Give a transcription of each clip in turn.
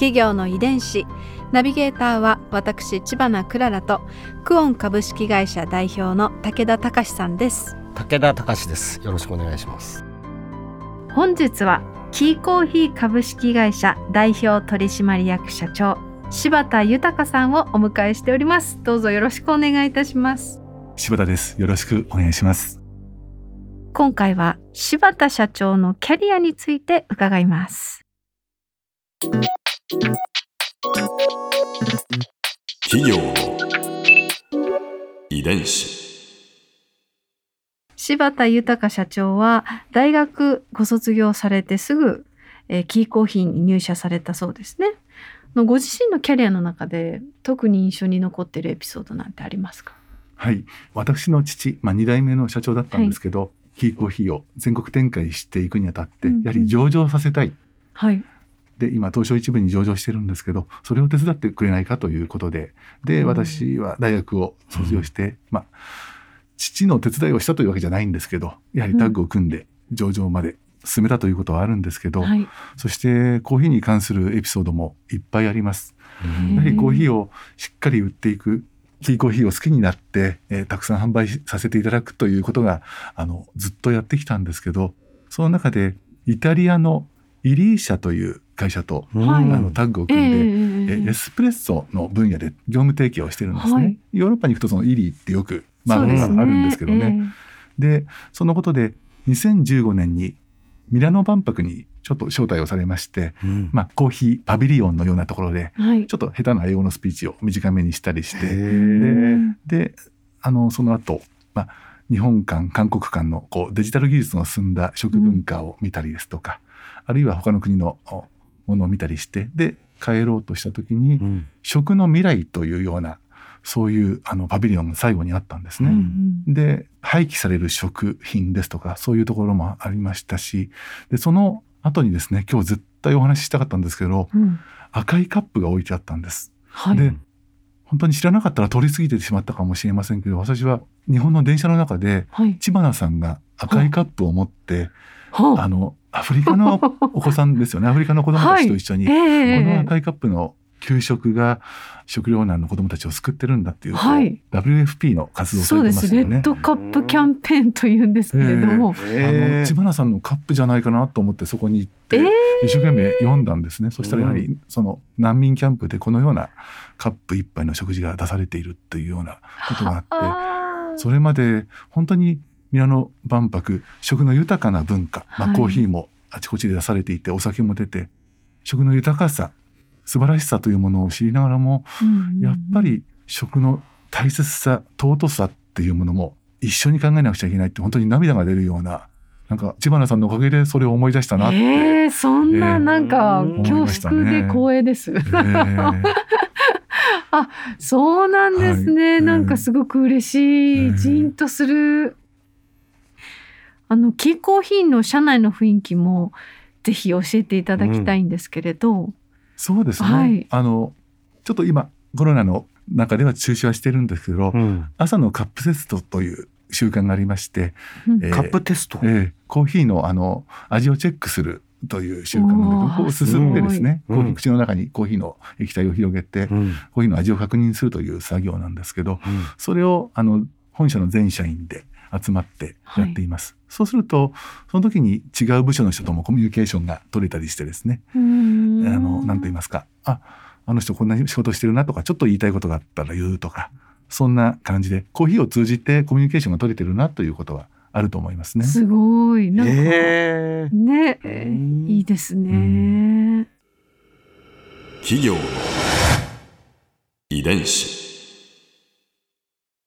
企業の遺伝子。ナビゲーターは私千葉なクララとクオン株式会社代表の武田隆さんです。武田隆です。よろしくお願いします。本日はキーコーヒー株式会社代表取締役社長柴田豊さんをお迎えしております。どうぞよろしくお願いいたします。柴田です。よろしくお願いします。今回は柴田社長のキャリアについて伺います企業の遺伝子。柴田豊社長は大学ご卒業されてすぐ、えーキーコーヒーに入社されたそうですね。のご自身のキャリアの中で特に印象に残っているエピソードなんてありますか？はい。私の父まあ二代目の社長だったんですけど、キーコーヒーを全国展開していくにあたって、やはり上場させたい。はいで今東証一部に上場してるんですけどそれを手伝ってくれないかということででうん。私は大学を卒業して、まあ父の手伝いをしたというわけじゃないんですけどやはりタッグを組んで上場まで進めたということはあるんですけど、はい。そしてコーヒーに関するエピソードもいっぱいあります。やはりコーヒーをしっかり売っていく、キーコーヒーを好きになって、えーたくさん販売させていただくということが、あの、ずっとやってきたんですけど、その中で、イタリアのイリーシャという会社と、はい。あのタッグを組んで、えええエスプレッソの分野で業務提携をしてるんですね。はい。ヨーロッパに行くとそのイリーってよくマークがあるんですけどね。でそのことで2015年にミラノ万博にちょっと招待をされまして、うん。まあ、コーヒーパビリオンのようなところでええはい。ちょっと下手な英語のスピーチを短めにしたりしへてーであのその後、まあ日本館韓国館のこうデジタル技術の進んだ食文化を見たりですとか、あるいは他の国のおものを見たりしてで帰ろうとした時に、うん食の未来というようなそういうあのパビリオンが最後にあったんですね。うんで廃棄される食品ですとかそういうところもありましたしでその後にですね今日絶対お話ししたかったんですけどうん。赤いカップが置いてあったんです。はい。で本当に知らなかったら通り過ぎてしまったかもしれませんけど私は日本の電車の中ではい。知花さんが赤いカップを持ってはあのアフリカの お子さんですよね。アフリカの子供たちと一緒に、ええこの赤いカップの給食が食糧難の子供たちを救ってるんだっていう,、はい、WFP の活動をさそうれですレッてますよね。ドカップキャンペーンというんですけれども、あの知花さんのカップじゃないかなと思ってそこに行って、ええ。一生懸命読んだんですね。そしたらやはりその難民キャンプでこのようなカップ一杯の食事が出されているっていうようなことがあってそれまで本当にミラノ万博食の豊かな文化、まあ、はい。コーヒーもあちこちで出されていてお酒も出て食の豊かさ素晴らしさというものを知りながらもうんやっぱり食の大切さ尊さっていうものも一緒に考えなくちゃいけないって本当に涙が出るようななんか知花さんのおかげでそれを思い出したなって、えー、そんなえーなんかうん恐縮で光栄です。えー。そうなんですね、はい。なんかすごく嬉しい、えー。ジーンとする。あのキーコーヒーの社内の雰囲気もぜひ教えていただきたいんですけれど、そうですね、はい。あのちょっと今コロナの中では中止はしてるんですけど、うん。朝のカップテストという習慣がありまして、うん。えーカップテスト、えーコーヒーのあの味をチェックするという習慣なのでこうすすってですね、すごい。こう口の中にコーヒーの液体を広げて、うん。コーヒーの味を確認するという作業なんですけどうん。それをあの本社の全社員で集まってやっています、そうするとその時に違う部署の人ともコミュニケーションが取れたりしてですね、何と言いますか。ああの人こんな仕事してるなとかちょっと言いたいことがあったら言うとかそんな感じでコーヒーを通じてコミュニケーションが取れてるなということはあると思いますね。すごい。なんか、えー。ね、うん。いいですね。企業の遺伝子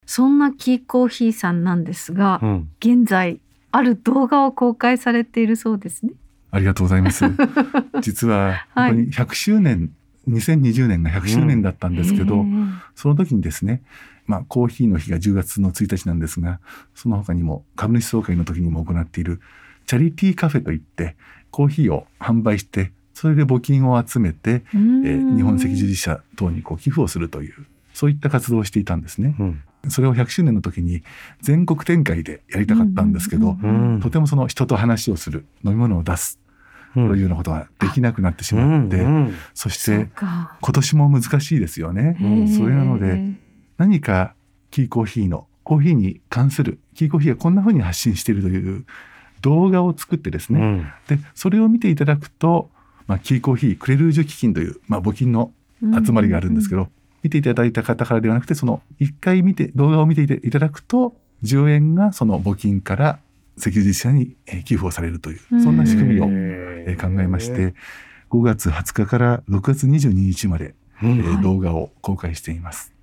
そんなキーコーヒーさんなんですが、うん。現在ある動画を公開されているそうですね。ありがとうございます。実ははい。本当に100周年2020年が100周年だったんですけど、へーその時にですね、まあ、コーヒーの日が10月の1日なんですが、その他にも株主総会の時にも行っているチャリティーカフェといって、コーヒーを販売して、それで募金を集めて、えー日本赤十字社等にこう寄付をするという、そういった活動をしていたんですね。うん。それを100周年の時に全国展開でやりたかったんですけど、うん。うん。うんとてもその人と話をする、飲み物を出すというようなことができなくなってしまって、うんそしそうてか。今年も難しいですよね。それなので何かキーコーヒーのコーヒーに関するキーコーヒーがこんな風に発信しているという動画を作ってですね、うん。でそれを見ていただくと、まあ、キーコーヒークレルージュ基金という、まあ、募金の集まりがあるんですけど、見ていただいた方からではなくてその一回見て動画を見ていただくと10円がその募金から赤十字社にえー寄付をされるというそんな仕組みをえー考えまして5月20日から6月22日までうん。えーはい。動画を公開しています。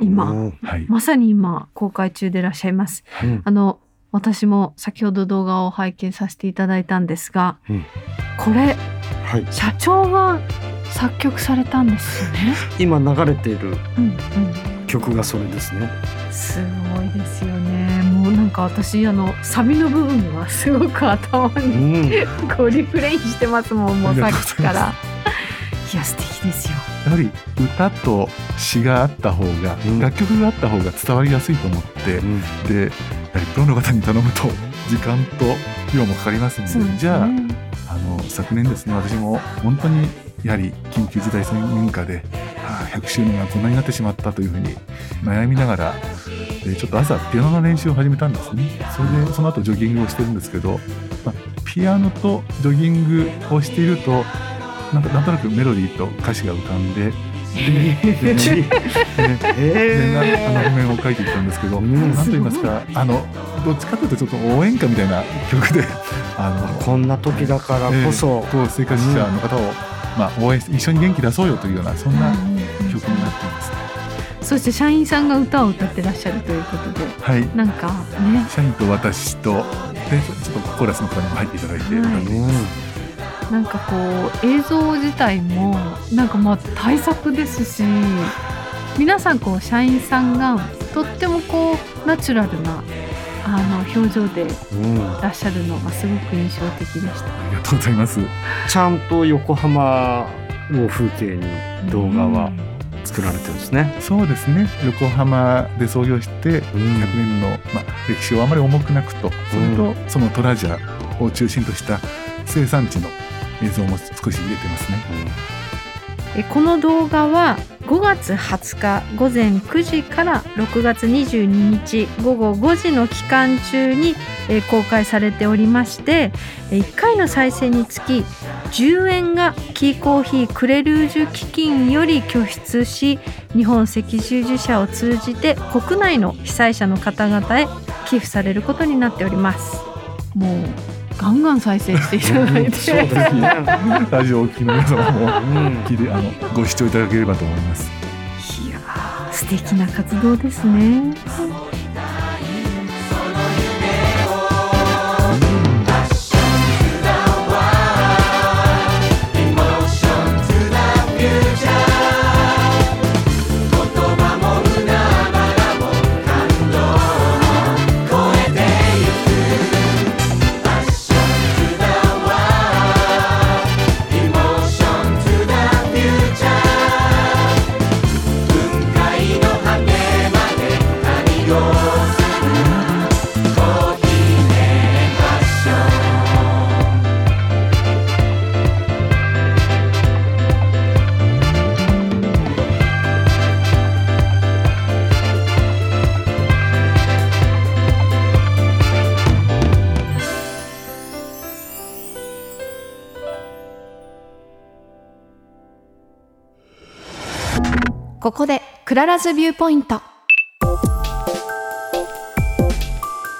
今。うんはい、まさに今公開中でいらっしゃいます。うん。あの私も先ほど動画を拝見させていただいたんですが、うん。これはい。社長が作曲されたんですよね。今流れているうん曲がそれですね。うん、すごいですよね。もうなんか私あのサビの部分がすごく頭うにんこうリフレインしてますもんもうさっきから。いや素敵ですよ。やはり歌と詩があった方が、うん楽曲があった方が伝わりやすいと思って、うんでやはりプロの方に頼むと時間と量もかかりますのでねじゃああの昨年ですね私も本当にやはり緊急事態宣言下でああ100周年がこんなになってしまったというふうに悩みながらでちょっと朝ピアノの練習を始めたんですね。それでその後ジョギングをしてるんですけど、まあ、ピアノとジョギングをしているとなんかなんとなくメロディーと歌詞が浮かんでであの譜面を書いていったんですけど、うんなんと言いますかあのどっちかというとちょっと応援歌みたいな曲であのこんな時だからこそ、こう生活者の方を、まあ、応援一緒に元気出そうよというようなそんな曲になっています。そして社員さんが歌を歌ってらっしゃるということではいなんかね社員と私とでちょっとコーラスの方にも入っていただいてはい歌っています。なんかこう映像自体もなんかまあ対策ですし皆さんこう社員さんがとってもこうナチュラルなあの表情でいうんらっしゃるのがすごく印象的でした。とうございます。ちゃんと横浜を風景に動画は作られてるんですね。そうですね横浜で創業して100年の、まあ、歴史をあまり重くなくとそれとそのトラジャーを中心とした生産地の映像も少し入れてますね。えこの動画は5月20日午前9時から6月22日午後5時の期間中に公開されておりまして1回の再生につき10円がキーコーヒークレルージュ基金より拠出し日本赤十字社を通じて国内の被災者の方々へ寄付されることになっております。もうガンガン再生していただいてそうですね。ラジオをお聞きの皆様もうんあのご視聴いただければと思います。いやー素敵な活動ですね。ここで Clara's viewpoint。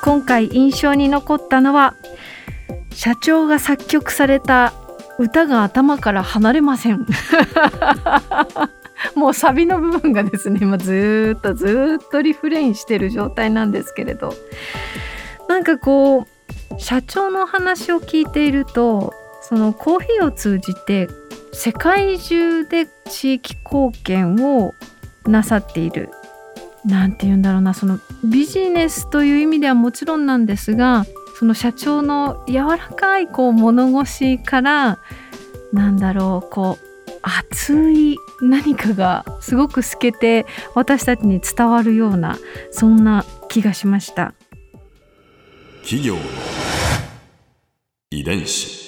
今回印象に残ったのは社長が作曲された歌が頭から離れません。もうサビの部分がですね今ずっとずっとリフレインしてる状態なんですけれど。なんかこう社長の話を聞いているとそのコーヒーを通じて世界中で地域貢献をなさっている。なんて言うんだろうな。そのビジネスという意味ではもちろんなんですがその社長の柔らかいこう物腰からなんだろうこう熱い何かがすごく透けて私たちに伝わるようなそんな気がしました。企業遺伝子。